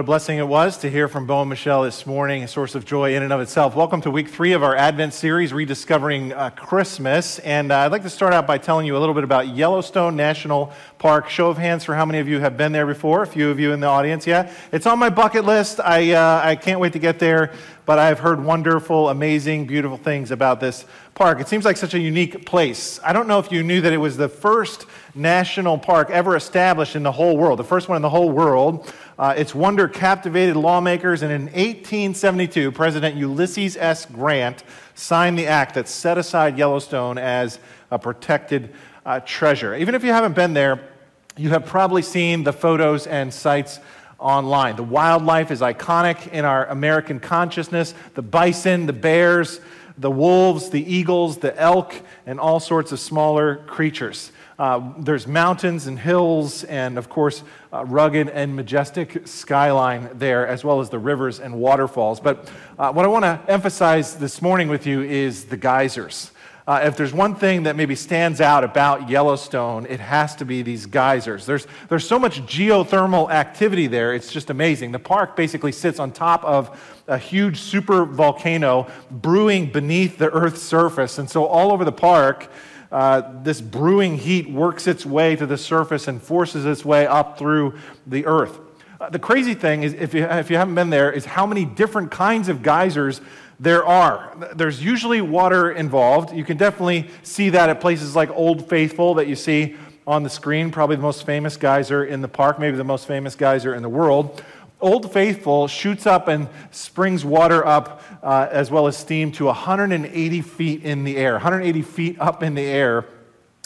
what a blessing it was to hear from Bo and Michelle this morning, a source of joy in and of itself. Welcome to week three of our Advent series, Rediscovering uh, Christmas. And uh, I'd like to start out by telling you a little bit about Yellowstone National Park. Show of hands for how many of you have been there before. A few of you in the audience, yeah? It's on my bucket list. I, uh, I can't wait to get there, but I've heard wonderful, amazing, beautiful things about this park. It seems like such a unique place. I don't know if you knew that it was the first national park ever established in the whole world, the first one in the whole world. Uh, its wonder captivated lawmakers, and in 1872, President Ulysses S. Grant signed the act that set aside Yellowstone as a protected uh, treasure. Even if you haven't been there, you have probably seen the photos and sites online. The wildlife is iconic in our American consciousness the bison, the bears, the wolves, the eagles, the elk, and all sorts of smaller creatures. Uh, there's mountains and hills, and of course, uh, rugged and majestic skyline there, as well as the rivers and waterfalls. But uh, what I want to emphasize this morning with you is the geysers. Uh, if there's one thing that maybe stands out about Yellowstone, it has to be these geysers. There's, there's so much geothermal activity there, it's just amazing. The park basically sits on top of a huge super volcano brewing beneath the Earth's surface. And so, all over the park, uh, this brewing heat works its way to the surface and forces its way up through the earth. Uh, the crazy thing is, if you, if you haven't been there, is how many different kinds of geysers there are. There's usually water involved. You can definitely see that at places like Old Faithful that you see on the screen, probably the most famous geyser in the park, maybe the most famous geyser in the world. Old Faithful shoots up and springs water up uh, as well as steam to 180 feet in the air, 180 feet up in the air.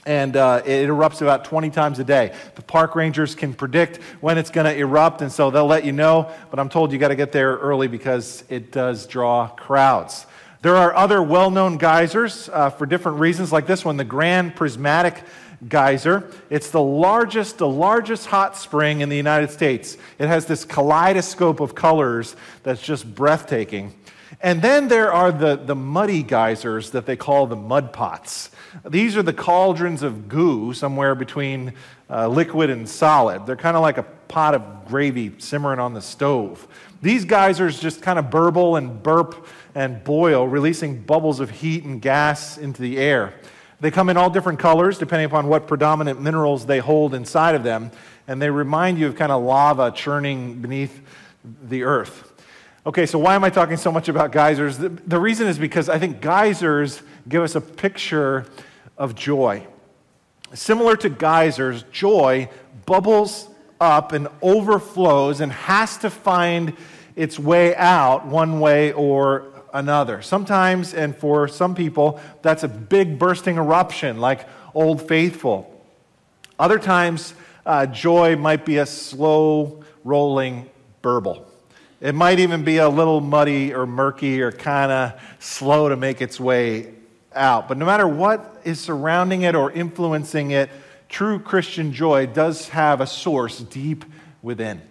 And uh, it erupts about 20 times a day. The park rangers can predict when it's going to erupt, and so they'll let you know. But I'm told you got to get there early because it does draw crowds. There are other well known geysers uh, for different reasons, like this one, the Grand Prismatic geyser. It's the largest, the largest hot spring in the United States. It has this kaleidoscope of colors that's just breathtaking. And then there are the, the muddy geysers that they call the mud pots. These are the cauldrons of goo somewhere between uh, liquid and solid. They're kind of like a pot of gravy simmering on the stove. These geysers just kind of burble and burp and boil, releasing bubbles of heat and gas into the air. They come in all different colors depending upon what predominant minerals they hold inside of them, and they remind you of kind of lava churning beneath the earth. Okay, so why am I talking so much about geysers? The, the reason is because I think geysers give us a picture of joy. Similar to geysers, joy bubbles up and overflows and has to find its way out one way or another. Sometimes, and for some people, that's a big bursting eruption like Old Faithful. Other times, uh, joy might be a slow rolling burble. It might even be a little muddy or murky or kind of slow to make its way out. But no matter what is surrounding it or influencing it, true Christian joy does have a source deep within.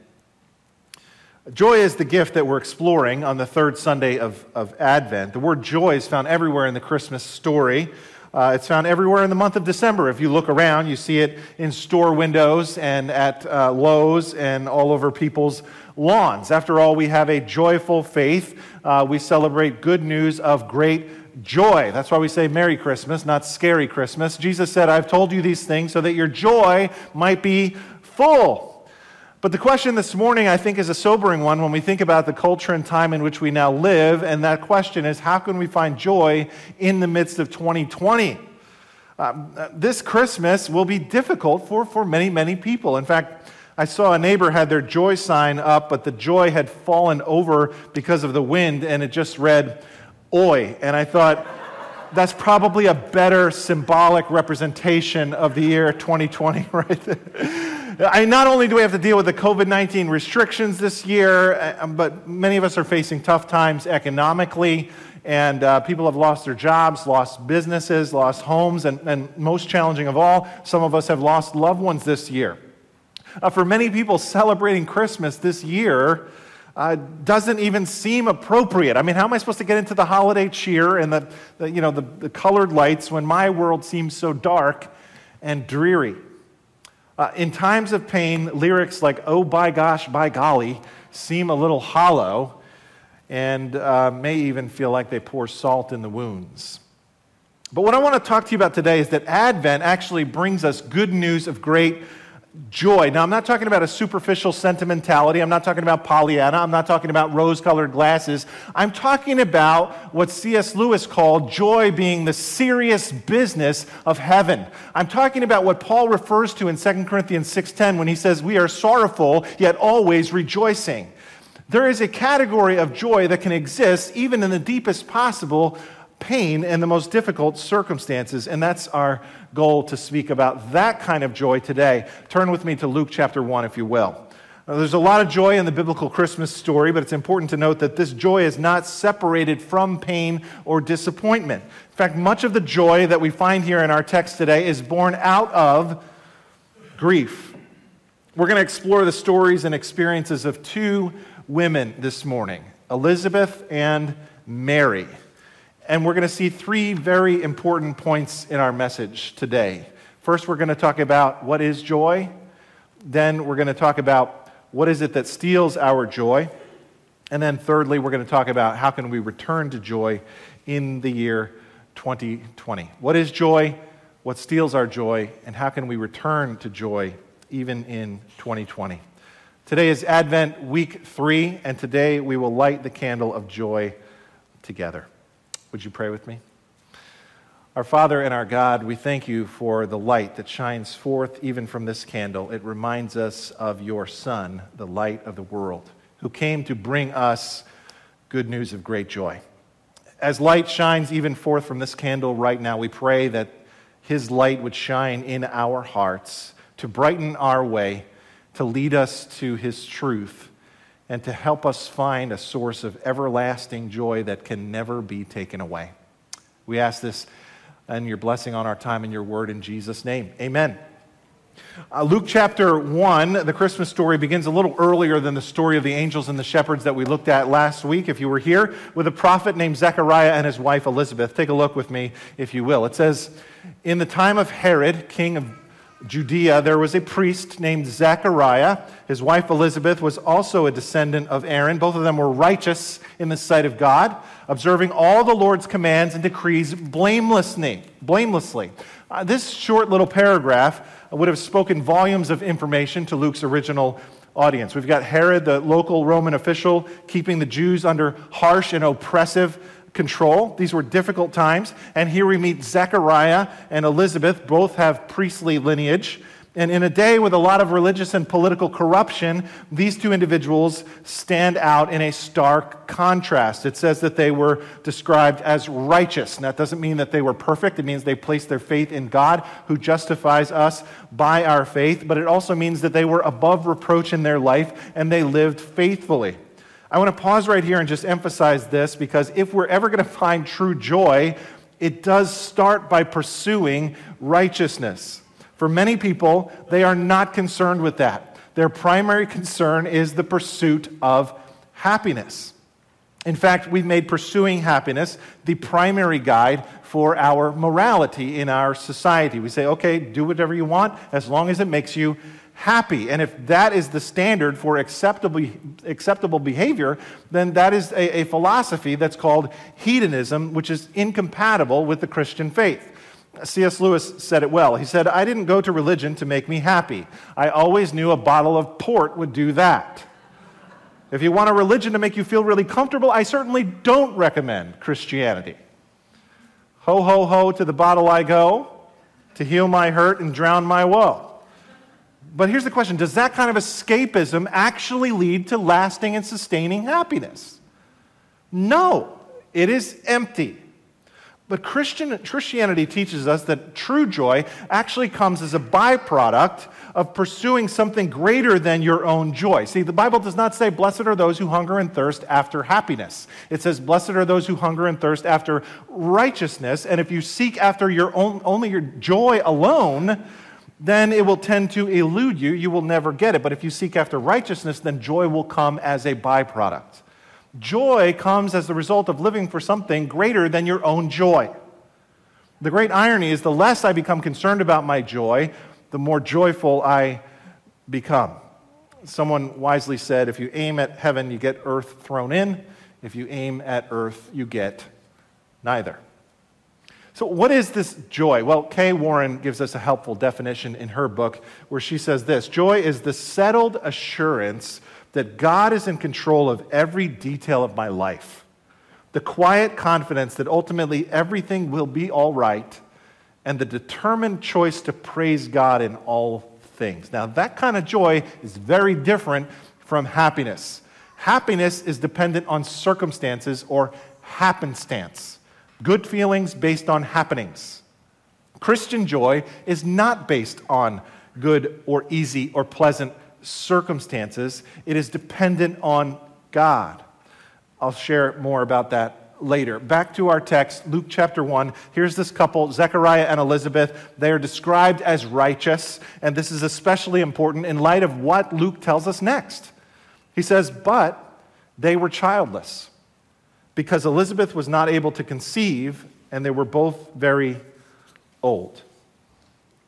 Joy is the gift that we're exploring on the third Sunday of, of Advent. The word joy is found everywhere in the Christmas story. Uh, it's found everywhere in the month of December. If you look around, you see it in store windows and at uh, Lowe's and all over people's lawns. After all, we have a joyful faith. Uh, we celebrate good news of great joy. That's why we say Merry Christmas, not Scary Christmas. Jesus said, I've told you these things so that your joy might be full. But the question this morning, I think, is a sobering one when we think about the culture and time in which we now live. And that question is how can we find joy in the midst of 2020? Um, this Christmas will be difficult for, for many, many people. In fact, I saw a neighbor had their joy sign up, but the joy had fallen over because of the wind, and it just read, Oi. And I thought, that's probably a better symbolic representation of the year 2020 right I, not only do we have to deal with the COVID 19 restrictions this year, uh, but many of us are facing tough times economically, and uh, people have lost their jobs, lost businesses, lost homes, and, and most challenging of all, some of us have lost loved ones this year. Uh, for many people, celebrating Christmas this year uh, doesn't even seem appropriate. I mean, how am I supposed to get into the holiday cheer and the, the you know, the, the colored lights when my world seems so dark and dreary? Uh, in times of pain, lyrics like, oh, by gosh, by golly, seem a little hollow and uh, may even feel like they pour salt in the wounds. But what I want to talk to you about today is that Advent actually brings us good news of great joy. Now, I'm not talking about a superficial sentimentality. I'm not talking about Pollyanna. I'm not talking about rose colored glasses. I'm talking about what C.S. Lewis called joy being the serious business of heaven. I'm talking about what Paul refers to in 2 Corinthians 6:10 when he says, We are sorrowful, yet always rejoicing. There is a category of joy that can exist even in the deepest possible pain and the most difficult circumstances. And that's our goal to speak about that kind of joy today. Turn with me to Luke chapter 1, if you will. Now, there's a lot of joy in the biblical Christmas story, but it's important to note that this joy is not separated from pain or disappointment. In fact, much of the joy that we find here in our text today is born out of grief. We're going to explore the stories and experiences of two women this morning Elizabeth and Mary. And we're going to see three very important points in our message today. First, we're going to talk about what is joy. Then, we're going to talk about what is it that steals our joy. And then, thirdly, we're going to talk about how can we return to joy in the year 2020. What is joy? What steals our joy? And how can we return to joy even in 2020? Today is Advent week three, and today we will light the candle of joy together. Would you pray with me? Our Father and our God, we thank you for the light that shines forth even from this candle. It reminds us of your Son, the light of the world, who came to bring us good news of great joy. As light shines even forth from this candle right now, we pray that his light would shine in our hearts to brighten our way, to lead us to his truth and to help us find a source of everlasting joy that can never be taken away. We ask this and your blessing on our time and your word in Jesus' name. Amen. Uh, Luke chapter 1, the Christmas story, begins a little earlier than the story of the angels and the shepherds that we looked at last week, if you were here, with a prophet named Zechariah and his wife Elizabeth. Take a look with me, if you will. It says, In the time of Herod, king of Judea, there was a priest named Zechariah. His wife Elizabeth was also a descendant of Aaron. Both of them were righteous in the sight of God, observing all the Lord's commands and decrees blamelessly. blamelessly. Uh, this short little paragraph would have spoken volumes of information to Luke's original audience. We've got Herod, the local Roman official, keeping the Jews under harsh and oppressive control. These were difficult times. And here we meet Zechariah and Elizabeth, both have priestly lineage. And in a day with a lot of religious and political corruption, these two individuals stand out in a stark contrast. It says that they were described as righteous. And that doesn't mean that they were perfect, it means they placed their faith in God, who justifies us by our faith. But it also means that they were above reproach in their life and they lived faithfully. I want to pause right here and just emphasize this because if we're ever going to find true joy, it does start by pursuing righteousness. For many people, they are not concerned with that. Their primary concern is the pursuit of happiness. In fact, we've made pursuing happiness the primary guide for our morality in our society. We say, okay, do whatever you want as long as it makes you happy. And if that is the standard for acceptable, acceptable behavior, then that is a, a philosophy that's called hedonism, which is incompatible with the Christian faith. C.S. Lewis said it well. He said, I didn't go to religion to make me happy. I always knew a bottle of port would do that. If you want a religion to make you feel really comfortable, I certainly don't recommend Christianity. Ho, ho, ho, to the bottle I go to heal my hurt and drown my woe. But here's the question Does that kind of escapism actually lead to lasting and sustaining happiness? No, it is empty. But Christian, Christianity teaches us that true joy actually comes as a byproduct of pursuing something greater than your own joy. See, the Bible does not say, Blessed are those who hunger and thirst after happiness. It says, Blessed are those who hunger and thirst after righteousness. And if you seek after your own, only your joy alone, then it will tend to elude you. You will never get it. But if you seek after righteousness, then joy will come as a byproduct. Joy comes as the result of living for something greater than your own joy. The great irony is the less I become concerned about my joy, the more joyful I become. Someone wisely said if you aim at heaven, you get earth thrown in. If you aim at earth, you get neither. So, what is this joy? Well, Kay Warren gives us a helpful definition in her book where she says this Joy is the settled assurance that God is in control of every detail of my life, the quiet confidence that ultimately everything will be all right, and the determined choice to praise God in all things. Now, that kind of joy is very different from happiness. Happiness is dependent on circumstances or happenstance, good feelings based on happenings. Christian joy is not based on good or easy or pleasant circumstances, it is dependent on God. I'll share more about that later. Back to our text, Luke chapter 1. Here's this couple, Zechariah and Elizabeth. They are described as righteous, and this is especially important in light of what Luke tells us next. He says, But they were childless because Elizabeth was not able to conceive, and they were both very old.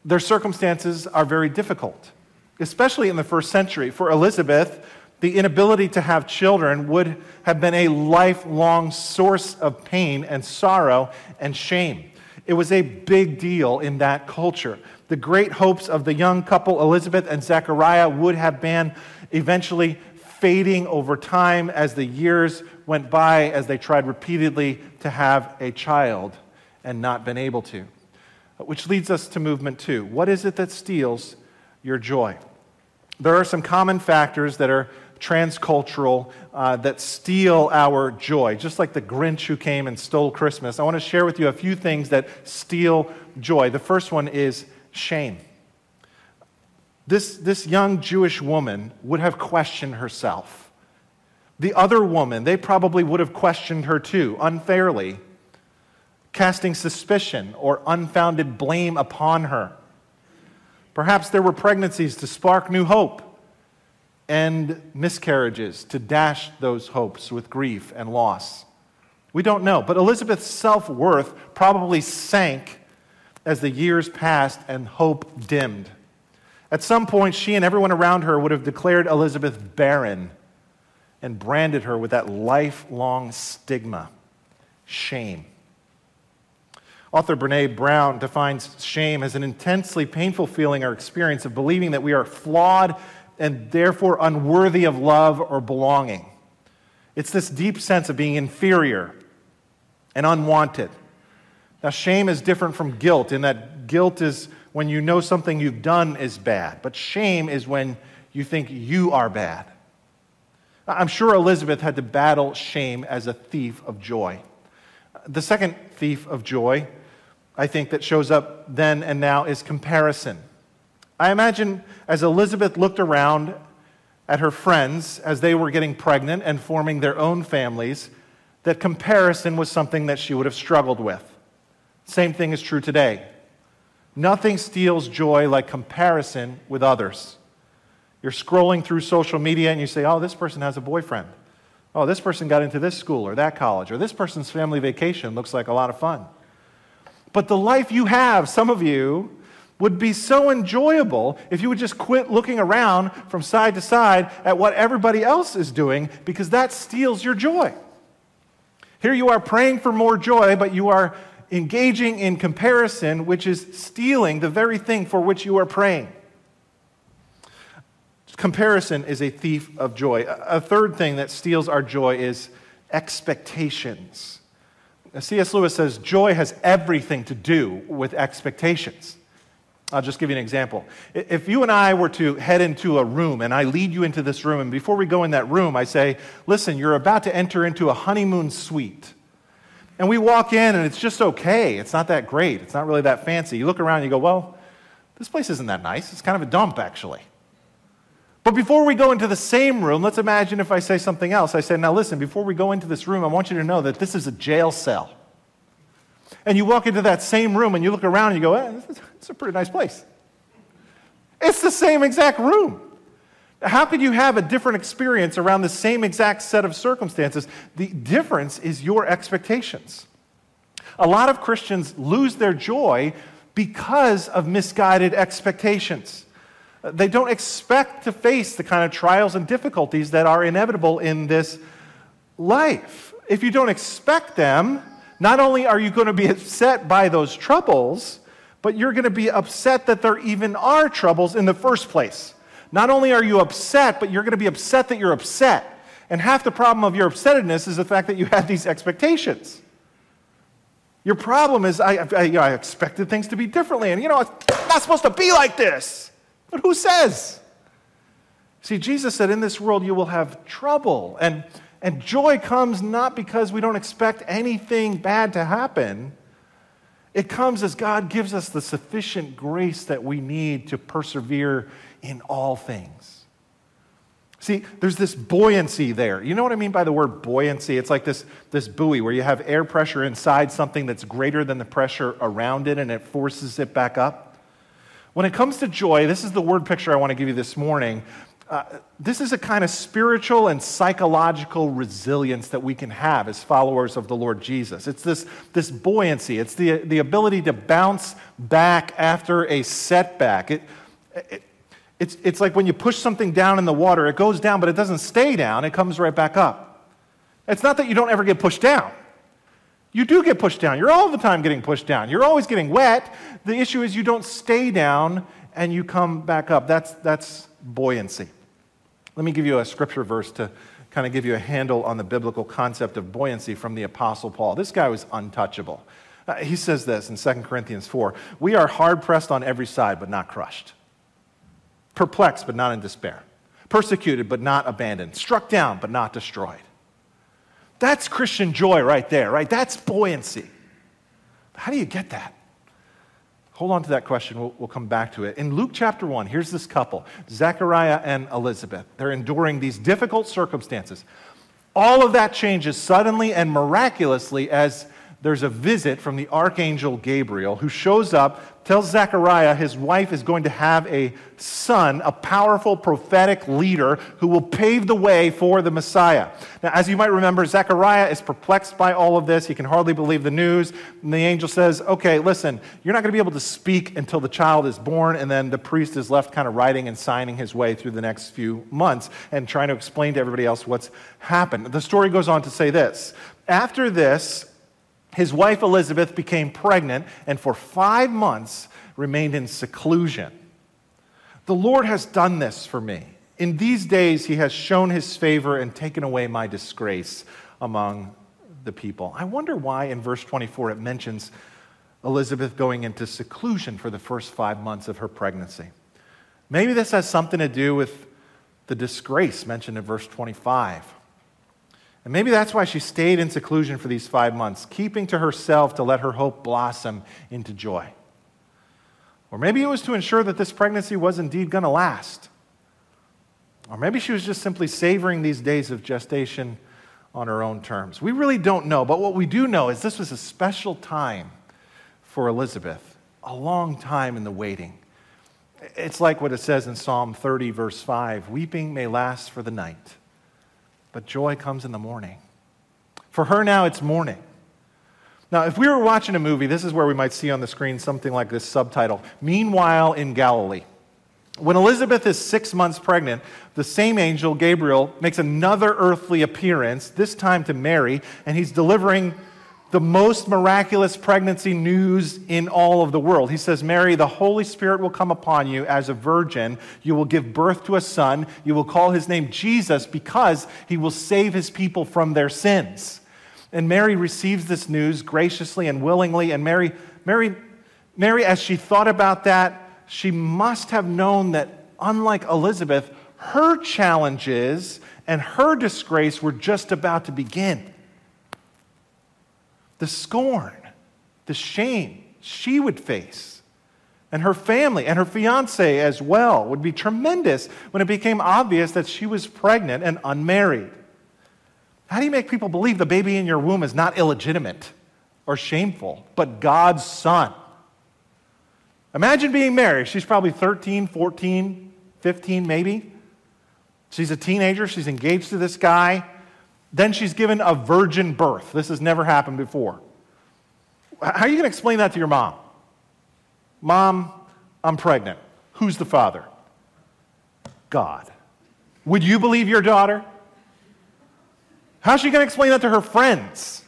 Their circumstances are very difficult, especially in the first century. For Elizabeth, the inability to have children would have been a lifelong source of pain and sorrow and shame. It was a big deal in that culture. The great hopes of the young couple, Elizabeth and Zechariah, would have been eventually fading over time as the years went by, as they tried repeatedly to have a child and not been able to. Which leads us to movement two. What is it that steals your joy? There are some common factors that are transcultural uh, that steal our joy, just like the Grinch who came and stole Christmas. I want to share with you a few things that steal joy. The first one is shame. This, this young Jewish woman would have questioned herself. The other woman, they probably would have questioned her too, unfairly, casting suspicion or unfounded blame upon her. Perhaps there were pregnancies to spark new hope and miscarriages to dash those hopes with grief and loss. We don't know, but Elizabeth's self worth probably sank as the years passed and hope dimmed. At some point, she and everyone around her would have declared Elizabeth barren and branded her with that lifelong stigma shame. Author Brene Brown defines shame as an intensely painful feeling or experience of believing that we are flawed and therefore unworthy of love or belonging. It's this deep sense of being inferior and unwanted. Now, shame is different from guilt in that guilt is when you know something you've done is bad, but shame is when you think you are bad. I'm sure Elizabeth had to battle shame as a thief of joy. The second thief of joy, I think, that shows up then and now is comparison. I imagine as Elizabeth looked around at her friends as they were getting pregnant and forming their own families, that comparison was something that she would have struggled with. Same thing is true today. Nothing steals joy like comparison with others. You're scrolling through social media and you say, oh, this person has a boyfriend. Oh, this person got into this school or that college, or this person's family vacation looks like a lot of fun. But the life you have, some of you, would be so enjoyable if you would just quit looking around from side to side at what everybody else is doing because that steals your joy. Here you are praying for more joy, but you are engaging in comparison, which is stealing the very thing for which you are praying. Comparison is a thief of joy. A third thing that steals our joy is expectations. C.S. Lewis says joy has everything to do with expectations. I'll just give you an example. If you and I were to head into a room and I lead you into this room, and before we go in that room, I say, Listen, you're about to enter into a honeymoon suite. And we walk in and it's just okay. It's not that great. It's not really that fancy. You look around and you go, Well, this place isn't that nice. It's kind of a dump, actually. But before we go into the same room, let's imagine if I say something else. I say, Now listen, before we go into this room, I want you to know that this is a jail cell and you walk into that same room and you look around and you go, eh, it's a pretty nice place. It's the same exact room. How could you have a different experience around the same exact set of circumstances? The difference is your expectations. A lot of Christians lose their joy because of misguided expectations. They don't expect to face the kind of trials and difficulties that are inevitable in this life. If you don't expect them, not only are you going to be upset by those troubles, but you're going to be upset that there even are troubles in the first place. Not only are you upset, but you're going to be upset that you're upset. And half the problem of your upsetness is the fact that you had these expectations. Your problem is, I, I, you know, I, expected things to be differently, and you know, it's not supposed to be like this. But who says? See, Jesus said, In this world you will have trouble. And, and joy comes not because we don't expect anything bad to happen, it comes as God gives us the sufficient grace that we need to persevere in all things. See, there's this buoyancy there. You know what I mean by the word buoyancy? It's like this, this buoy where you have air pressure inside something that's greater than the pressure around it and it forces it back up. When it comes to joy, this is the word picture I want to give you this morning. Uh, this is a kind of spiritual and psychological resilience that we can have as followers of the Lord Jesus. It's this, this buoyancy, it's the, the ability to bounce back after a setback. It, it, it's, it's like when you push something down in the water, it goes down, but it doesn't stay down, it comes right back up. It's not that you don't ever get pushed down. You do get pushed down. You're all the time getting pushed down. You're always getting wet. The issue is you don't stay down and you come back up. That's, that's buoyancy. Let me give you a scripture verse to kind of give you a handle on the biblical concept of buoyancy from the Apostle Paul. This guy was untouchable. Uh, he says this in 2 Corinthians 4 We are hard pressed on every side, but not crushed perplexed but not in despair, persecuted but not abandoned, struck down but not destroyed. That's Christian joy right there, right? That's buoyancy. How do you get that? Hold on to that question. We'll, we'll, come back to it. In Luke chapter 1, here's this couple, Zechariah and Elizabeth. They're enduring these difficult circumstances. All of that changes suddenly and miraculously as there's a visit from the archangel Gabriel who shows up, tells Zechariah his wife is going to have a son, a powerful prophetic leader who will pave the way for the Messiah. Now, as you might remember, Zechariah is perplexed by all of this. He can hardly believe the news. And the angel says, Okay, listen, you're not going to be able to speak until the child is born. And then the priest is left kind of writing and signing his way through the next few months and trying to explain to everybody else what's happened. The story goes on to say this After this, his wife Elizabeth became pregnant and for five months remained in seclusion. The Lord has done this for me. In these days, he has shown his favor and taken away my disgrace among the people. I wonder why in verse 24 it mentions Elizabeth going into seclusion for the first five months of her pregnancy. Maybe this has something to do with the disgrace mentioned in verse 25. And maybe that's why she stayed in seclusion for these five months, keeping to herself to let her hope blossom into joy. Or maybe it was to ensure that this pregnancy was indeed going to last. Or maybe she was just simply savoring these days of gestation on her own terms. We really don't know, but what we do know is this was a special time for Elizabeth, a long time in the waiting. It's like what it says in Psalm 30, verse 5 weeping may last for the night but joy comes in the morning. For her now, it's morning. Now, if we were watching a movie, this is where we might see on the screen something like this subtitle Meanwhile in Galilee. When Elizabeth is six months pregnant, the same angel, Gabriel, makes another earthly appearance, this time to Mary, and he's delivering the most miraculous pregnancy news in all of the world. He says, Mary, the Holy Spirit will come upon you as a virgin. You will give birth to a son. You will call his name Jesus because he will save his people from their sins. And Mary receives this news graciously and willingly. And Mary, Mary, Mary, as she thought about that, she must have known that, unlike Elizabeth, her challenges and her disgrace were just about to begin the scorn, the shame she would face. And her family and her fiance as well would be tremendous when it became obvious that she was pregnant and unmarried. How do you make people believe the baby in your womb is not illegitimate or shameful, but God's son? Imagine being married. She's probably 13, 14, 15, maybe. She's a teenager. She's engaged to this guy. Then she's given a virgin birth. This has never happened before. How are you going to explain that to your mom? Mom, I'm pregnant. Who's the father? God. Would you believe your daughter? How's she going to explain that to her friends?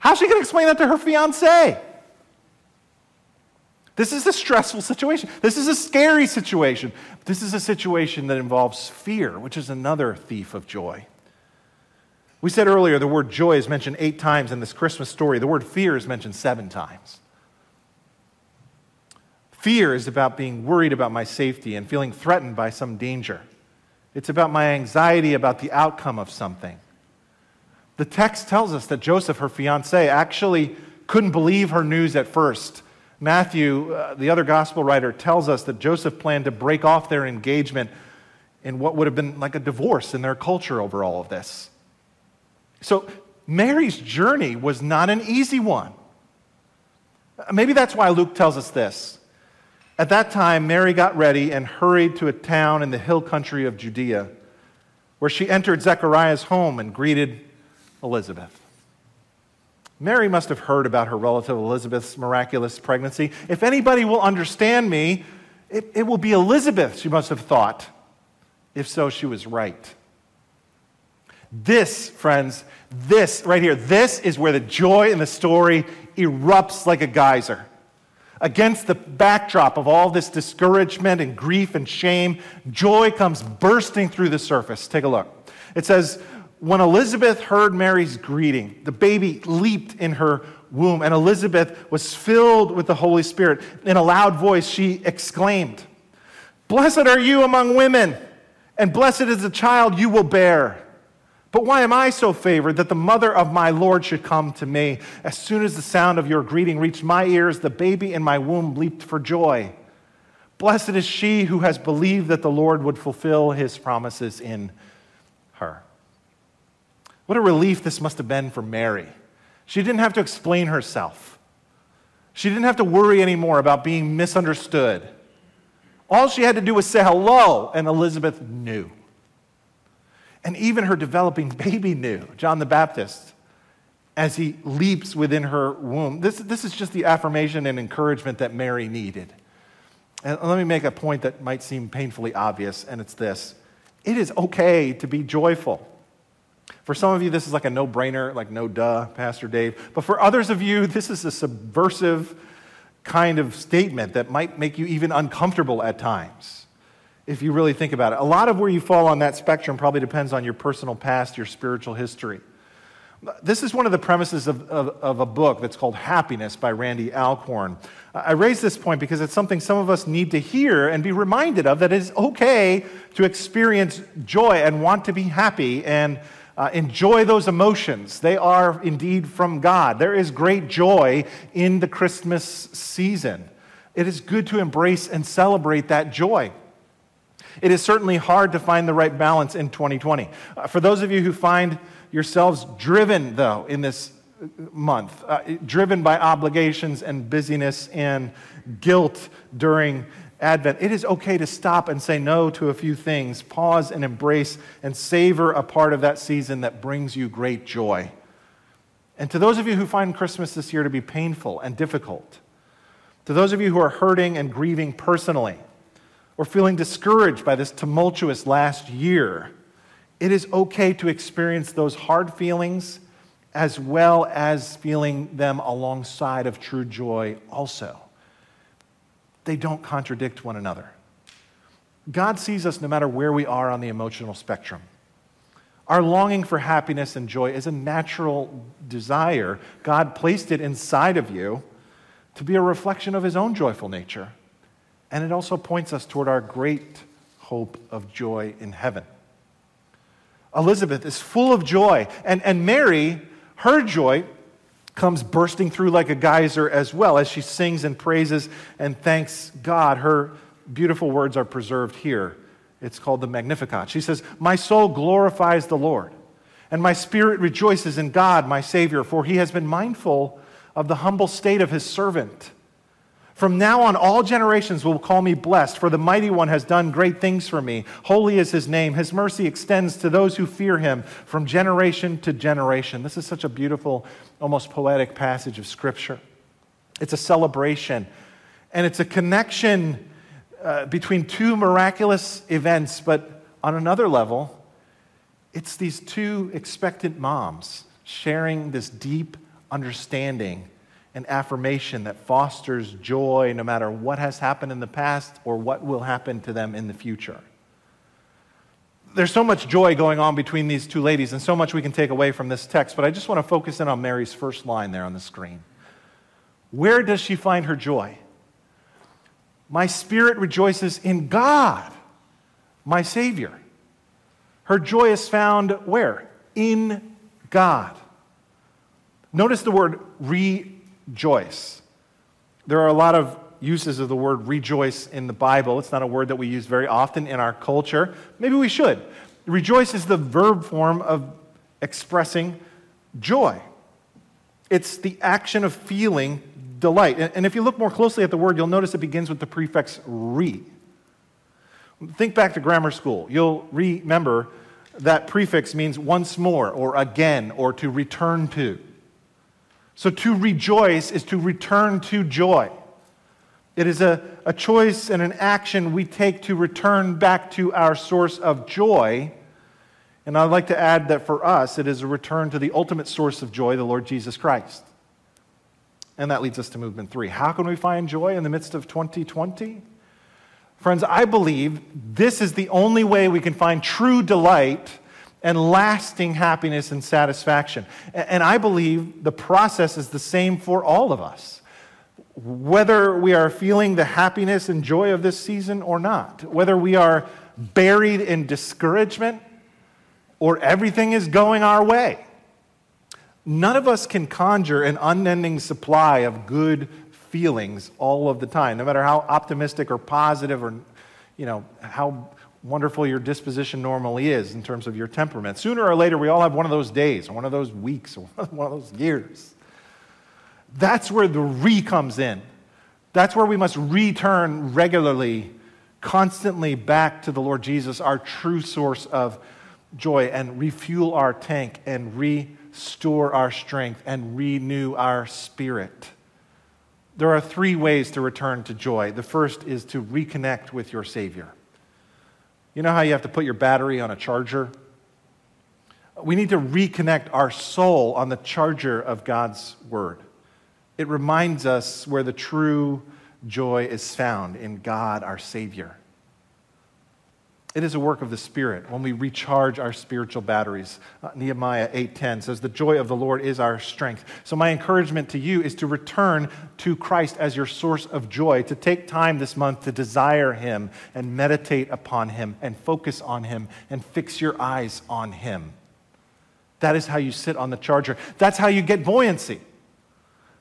How's she going to explain that to her fiance? This is a stressful situation. This is a scary situation. This is a situation that involves fear, which is another thief of joy. We said earlier the word joy is mentioned eight times in this Christmas story. The word fear is mentioned seven times. Fear is about being worried about my safety and feeling threatened by some danger. It's about my anxiety about the outcome of something. The text tells us that Joseph, her fiance, actually couldn't believe her news at first. Matthew, uh, the other gospel writer, tells us that Joseph planned to break off their engagement in what would have been like a divorce in their culture over all of this. So, Mary's journey was not an easy one. Maybe that's why Luke tells us this. At that time, Mary got ready and hurried to a town in the hill country of Judea, where she entered Zechariah's home and greeted Elizabeth. Mary must have heard about her relative Elizabeth's miraculous pregnancy. If anybody will understand me, it, it will be Elizabeth, she must have thought. If so, she was right. This, friends, this right here, this is where the joy in the story erupts like a geyser. Against the backdrop of all this discouragement and grief and shame, joy comes bursting through the surface. Take a look. It says, When Elizabeth heard Mary's greeting, the baby leaped in her womb, and Elizabeth was filled with the Holy Spirit. In a loud voice, she exclaimed, Blessed are you among women, and blessed is the child you will bear. But why am I so favored that the mother of my Lord should come to me? As soon as the sound of your greeting reached my ears, the baby in my womb leaped for joy. Blessed is she who has believed that the Lord would fulfill his promises in her. What a relief this must have been for Mary. She didn't have to explain herself, she didn't have to worry anymore about being misunderstood. All she had to do was say hello, and Elizabeth knew. And even her developing baby knew, John the Baptist, as he leaps within her womb. This, this is just the affirmation and encouragement that Mary needed. And let me make a point that might seem painfully obvious, and it's this it is okay to be joyful. For some of you, this is like a no brainer, like no duh, Pastor Dave. But for others of you, this is a subversive kind of statement that might make you even uncomfortable at times if you really think about it. A lot of where you fall on that spectrum probably depends on your personal past, your spiritual history. This is one of the premises of, of, of, a book that's called Happiness by Randy Alcorn. I raise this point because it's something some of us need to hear and be reminded of that it is okay to experience joy and want to be happy and uh, enjoy those emotions. They are indeed from God. There is great joy in the Christmas season. It is good to embrace and celebrate that joy. It is certainly hard to find the right balance in 2020. Uh, for those of you who find yourselves driven, though, in this month, uh, driven by obligations and busyness and guilt during Advent, it is okay to stop and say no to a few things, pause and embrace and savor a part of that season that brings you great joy. And to those of you who find Christmas this year to be painful and difficult, to those of you who are hurting and grieving personally, or feeling discouraged by this tumultuous last year, it is okay to experience those hard feelings as well as feeling them alongside of true joy also. They don't contradict one another. God sees us no matter where we are on the emotional spectrum. Our longing for happiness and joy is a natural desire. God placed it inside of you to be a reflection of His own joyful nature and it also points us toward our great hope of joy in heaven. Elizabeth is full of joy, and, and Mary, her joy, comes bursting through like a geyser as well as she sings and praises and thanks God. Her beautiful words are preserved here. It's called the Magnificat. She says, My soul glorifies the Lord, and my spirit rejoices in God, my Savior, for he has been mindful of the humble state of his servant. From now on, all generations will call me blessed, for the mighty one has done great things for me. Holy is his name. His mercy extends to those who fear him from generation to generation. This is such a beautiful, almost poetic passage of Scripture. It's a celebration, and it's a connection uh, between two miraculous events, but on another level, it's these two expectant moms sharing this deep understanding and affirmation that fosters joy no matter what has happened in the past or what will happen to them in the future. There's so much joy going on between these two ladies and so much we can take away from this text, but I just want to focus in on Mary's first line there on the screen. Where does she find her joy? My spirit rejoices in God, my Savior. Her joy is found where? In God. Notice the word rejoice. There are a lot of uses of the word rejoice in the Bible. It's not a word that we use very often in our culture. Maybe we should. Rejoice is the verb form of expressing joy, it's the action of feeling delight. And if you look more closely at the word, you'll notice it begins with the prefix re. Think back to grammar school. You'll remember that prefix means once more, or again, or to return to. So to rejoice is to return to joy. It is a, a choice and an action we take to return back to our source of joy. And I'd like to add that for us, it is a return to the ultimate source of joy, the Lord Jesus Christ. And that leads us to movement three. How can we find joy in the midst of 2020? Friends, I believe this is the only way we can find true delight and lasting happiness and satisfaction. And I believe the process is the same for all of us. Whether we are feeling the happiness and joy of this season or not, whether we are buried in discouragement or everything is going our way. None of us can conjure an unending supply of good feelings all of the time, no matter how optimistic or positive or, you know, how wonderful your disposition normally is in terms of your temperament. Sooner or later, we all have one of those days, or one of those weeks, or one of those years. That's where the re comes in. That's where we must return regularly, constantly back to the Lord Jesus, our true source of joy, and refuel our tank and restore our strength and renew our spirit. There are three ways to return to joy. The first is to reconnect with your Savior. You know how you have to put your battery on a charger? We need to reconnect our soul on the charger of God's Word. It reminds us where the true joy is found in God, our Savior. It is a work of the Spirit when we recharge our spiritual batteries. Uh, Nehemiah 8:10 says, "The joy of the Lord is our strength." So my encouragement to you is to return to Christ as your source of joy, to take time this month to desire him and meditate upon him and focus on him and fix your eyes on him. That is how you sit on the charger. That's how you get buoyancy.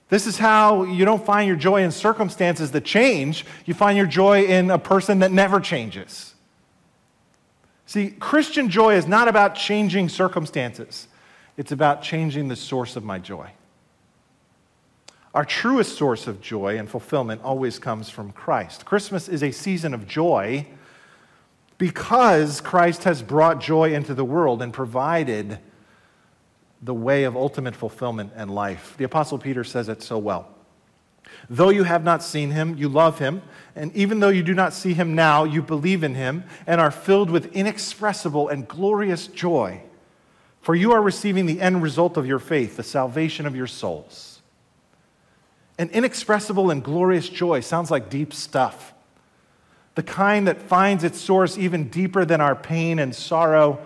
This is how you don't find your joy in circumstances that change, you find your joy in a person that never changes. See, Christian joy is not about changing circumstances, it's about changing the source of my joy. Our truest source of joy and fulfillment always comes from Christ. Christmas is a season of joy because Christ has brought joy into the world and provided the way of ultimate fulfillment and life. The Apostle Peter says it so well. Though you have not seen him, you love him. And even though you do not see him now, you believe in him and are filled with inexpressible and glorious joy. For you are receiving the end result of your faith, the salvation of your souls. An inexpressible and glorious joy sounds like deep stuff. The kind that finds its source even deeper than our pain and sorrow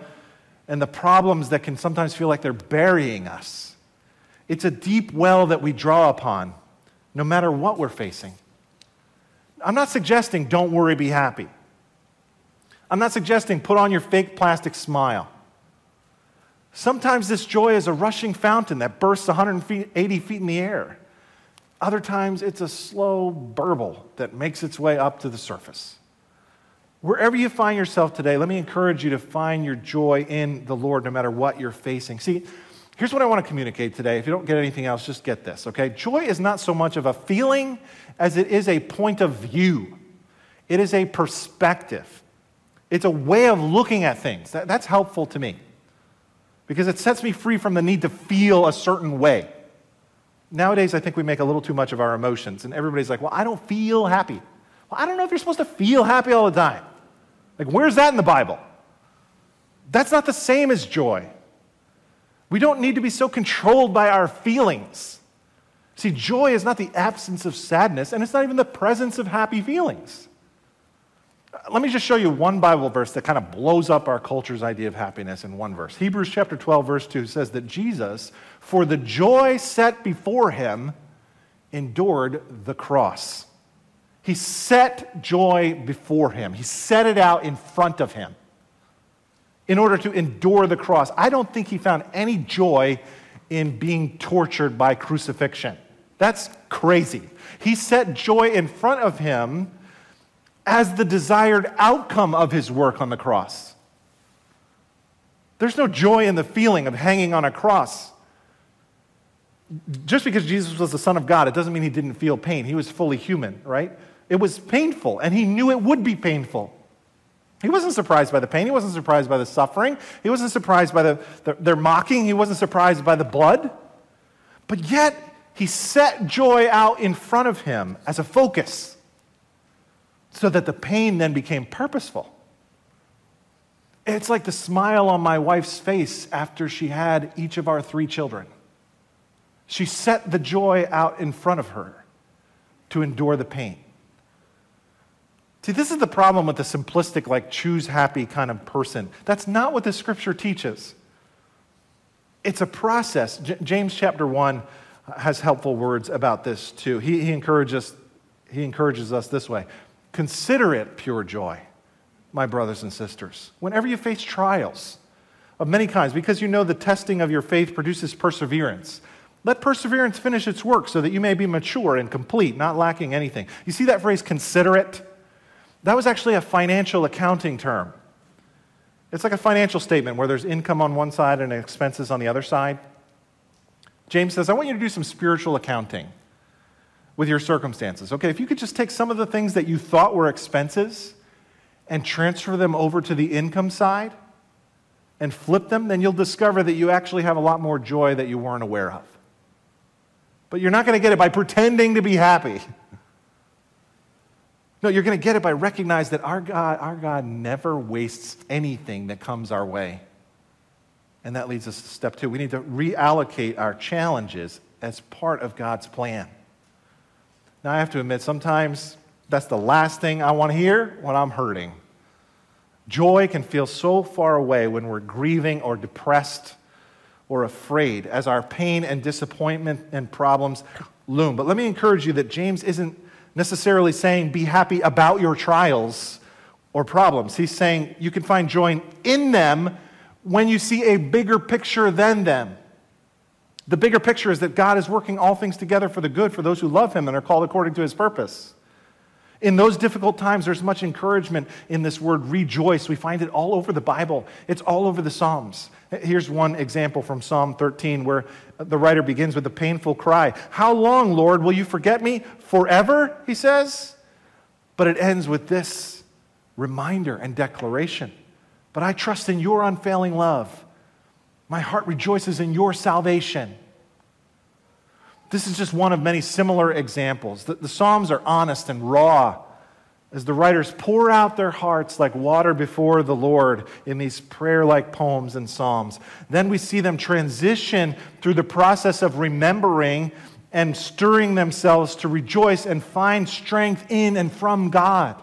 and the problems that can sometimes feel like they're burying us. It's a deep well that we draw upon no matter what we're facing. I'm not suggesting don't worry, be happy. I'm not suggesting put on your fake plastic smile. Sometimes this joy is a rushing fountain that bursts 180 feet in the air. Other times it's a slow burble that makes its way up to the surface. Wherever you find yourself today, let me encourage you to find your joy in the Lord no matter what you're facing. See, Here's what I want to communicate today. If you don't get anything else, just get this, okay? Joy is not so much of a feeling as it is a point of view, it is a perspective. It's a way of looking at things. That, that's helpful to me because it sets me free from the need to feel a certain way. Nowadays, I think we make a little too much of our emotions, and everybody's like, well, I don't feel happy. Well, I don't know if you're supposed to feel happy all the time. Like, where's that in the Bible? That's not the same as joy. We don't need to be so controlled by our feelings. See, joy is not the absence of sadness, and it's not even the presence of happy feelings. Let me just show you one Bible verse that kind of blows up our culture's idea of happiness in one verse. Hebrews chapter 12, verse 2 says that Jesus, for the joy set before him, endured the cross. He set joy before him, he set it out in front of him in order to endure the cross. I don't think he found any joy in being tortured by crucifixion. That's crazy. He set joy in front of him as the desired outcome of his work on the cross. There's no joy in the feeling of hanging on a cross. Just because Jesus was the Son of God, it doesn't mean he didn't feel pain. He was fully human, right? It was painful, and he knew it would be painful. He wasn't surprised by the pain. He wasn't surprised by the suffering. He wasn't surprised by the, the, their mocking. He wasn't surprised by the blood. But yet, he set joy out in front of him as a focus so that the pain then became purposeful. It's like the smile on my wife's face after she had each of our three children. She set the joy out in front of her to endure the pain. See, this is the problem with the simplistic, like, choose happy kind of person. That's not what the scripture teaches. It's a process. J- James chapter 1 has helpful words about this too. He, he, encourages, he encourages us this way Consider it pure joy, my brothers and sisters, whenever you face trials of many kinds, because you know the testing of your faith produces perseverance. Let perseverance finish its work so that you may be mature and complete, not lacking anything. You see that phrase, consider it? That was actually a financial accounting term. It's like a financial statement where there's income on one side and expenses on the other side. James says, I want you to do some spiritual accounting with your circumstances. Okay, if you could just take some of the things that you thought were expenses and transfer them over to the income side and flip them, then you'll discover that you actually have a lot more joy that you weren't aware of. But you're not going to get it by pretending to be happy. No, you're going to get it by recognizing that our God, our God never wastes anything that comes our way. And that leads us to step two. We need to reallocate our challenges as part of God's plan. Now, I have to admit, sometimes that's the last thing I want to hear when I'm hurting. Joy can feel so far away when we're grieving or depressed or afraid as our pain and disappointment and problems loom. But let me encourage you that James isn't necessarily saying be happy about your trials or problems. He's saying you can find joy in them when you see a bigger picture than them. The bigger picture is that God is working all things together for the good for those who love Him and are called according to His purpose. In those difficult times, there's much encouragement in this word rejoice. We find it all over the Bible, it's all over the Psalms. Here's one example from Psalm 13 where the writer begins with a painful cry How long, Lord, will you forget me? Forever, he says. But it ends with this reminder and declaration. But I trust in your unfailing love. My heart rejoices in your salvation. This is just one of many similar examples. The, the Psalms are honest and raw as the writers pour out their hearts like water before the Lord in these prayer like poems and psalms. Then we see them transition through the process of remembering and stirring themselves to rejoice and find strength in and from God.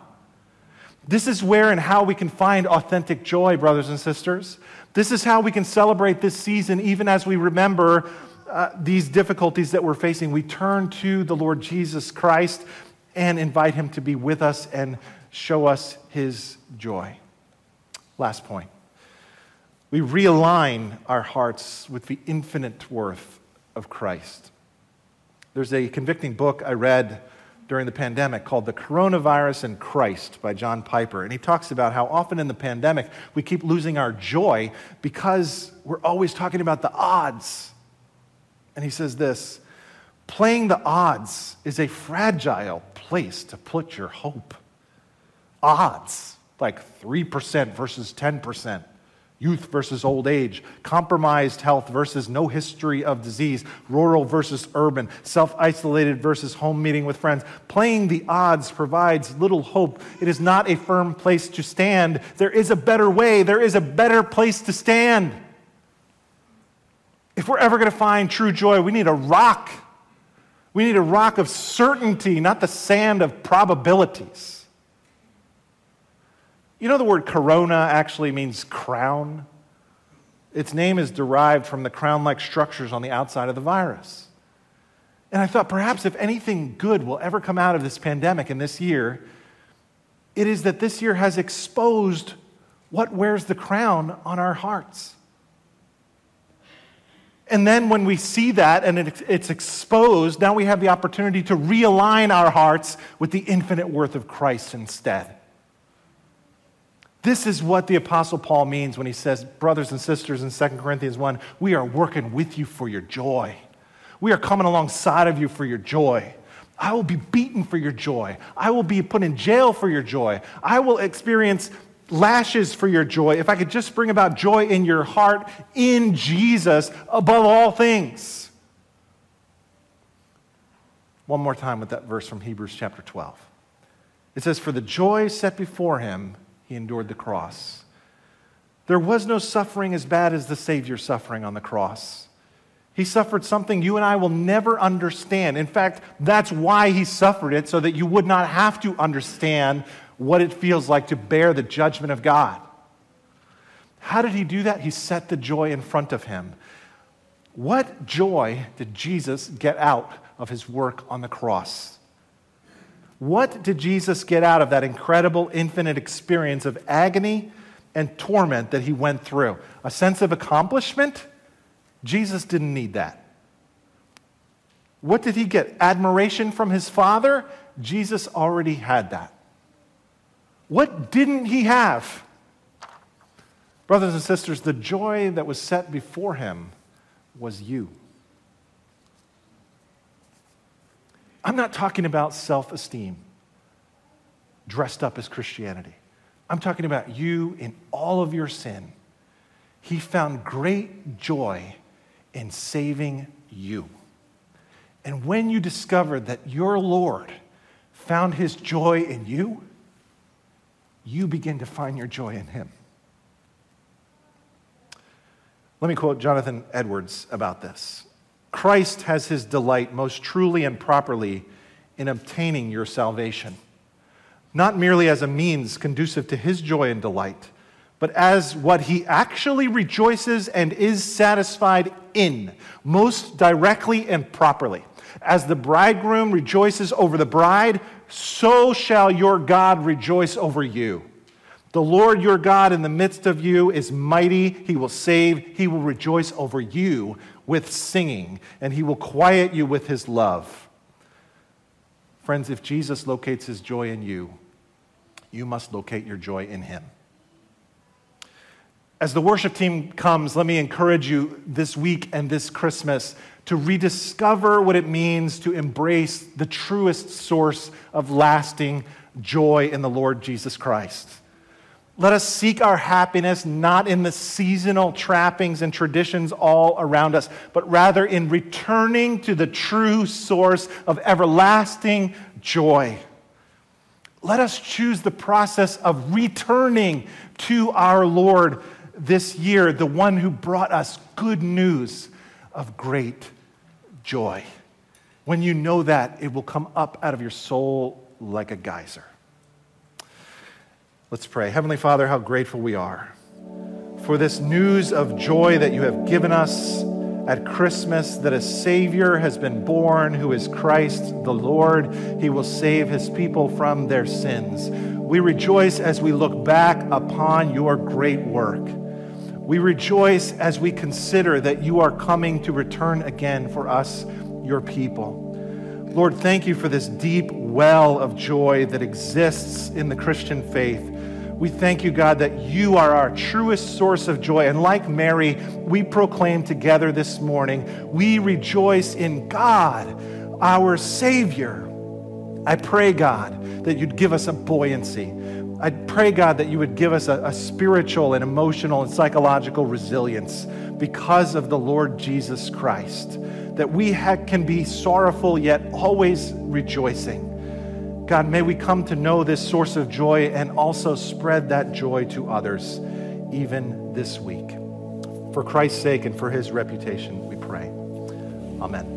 This is where and how we can find authentic joy, brothers and sisters. This is how we can celebrate this season, even as we remember uh, these difficulties that we're facing. We turn to the Lord Jesus Christ and invite Him to be with us and show us His joy. Last point. We realign our hearts with the infinite worth of Christ. There's a convicting book I read during the pandemic called The Coronavirus and Christ by John Piper. And he talks about how often in the pandemic we keep losing our joy because we're always talking about the odds. And he says this playing the odds is a fragile place to put your hope. Odds, like 3% versus 10%. youth versus old age, compromised health versus no history of disease, rural versus urban, self isolated versus home meeting with friends. Playing the odds provides little hope. It is not a firm place to stand. There is a better way, there is a better place to stand. If we're ever going to find true joy, we need a rock. We need a rock of certainty, not the sand of probabilities. You know, the word corona actually means crown. Its name is derived from the crown like structures on the outside of the virus. And I thought perhaps if anything good will ever come out of this pandemic in this year, it is that this year has exposed what wears the crown on our hearts. And then when we see that and it's exposed, now we have the opportunity to realign our hearts with the infinite worth of Christ instead. This is what the Apostle Paul means when he says, brothers and sisters in 2 Corinthians 1, we are working with you for your joy. We are coming alongside of you for your joy. I will be beaten for your joy. I will be put in jail for your joy. I will experience lashes for your joy, if I could just bring about joy in your heart in Jesus above all things. One more time with that verse from Hebrews chapter 12. It says, For the joy set before him, he endured the cross. There was no suffering as bad as the Savior's suffering on the cross. He suffered something you and I will never understand. In fact, that's why he suffered it, so that you would not have to understand what it feels like to bear the judgment of God. How did he do that? He set the joy in front of him. What joy did Jesus get out of his work on the cross? What did Jesus get out of that incredible, infinite experience of agony and torment that he went through? A sense of accomplishment? Jesus didn't need that. What did he get? Admiration from his Father? Jesus already had that. What didn't he have? Brothers and sisters, the joy that was set before him was you. I'm not talking about self esteem dressed up as Christianity. I'm talking about you in all of your sin. He found great joy in saving you. And when you discovered that your Lord found his joy in you, you begin to find your joy in Him. Let me quote Jonathan Edwards about this Christ has his delight most truly and properly in obtaining your salvation, not merely as a means conducive to his joy and delight, but as what he actually rejoices and is satisfied in, most directly and properly. As the bridegroom rejoices over the bride, so shall your God rejoice over you. The Lord your God in the midst of you is mighty. He will save. He will rejoice over you with singing, and he will quiet you with his love. Friends, if Jesus locates his joy in you, you must locate your joy in him. As the worship team comes, let me encourage you this week and this Christmas to rediscover what it means to embrace the truest source of lasting joy in the Lord Jesus Christ. Let us seek our happiness not in the seasonal trappings and traditions all around us, but rather in returning to the true source of everlasting joy. Let us choose the process of returning to our Lord this year, the one who brought us good news of great joy. When you know that, it will come up out of your soul like a geyser. Let's pray. Heavenly Father, how grateful we are for this news of joy that you have given us at Christmas that a Savior has been born who is Christ the Lord. He will save his people from their sins. We rejoice as we look back upon your great work. We rejoice as we consider that you are coming to return again for us, your people. Lord, thank you for this deep well of joy that exists in the Christian faith. We thank you, God, that you are our truest source of joy. And like Mary, we proclaim together this morning, we rejoice in God, our Savior. I pray, God, that you'd give us a buoyancy I pray, God, that you would give us a, a spiritual and emotional and psychological resilience because of the Lord Jesus Christ, that we ha- can be sorrowful yet always rejoicing. God, may we come to know this source of joy and also spread that joy to others, even this week. For Christ's sake and for his reputation, we pray. Amen.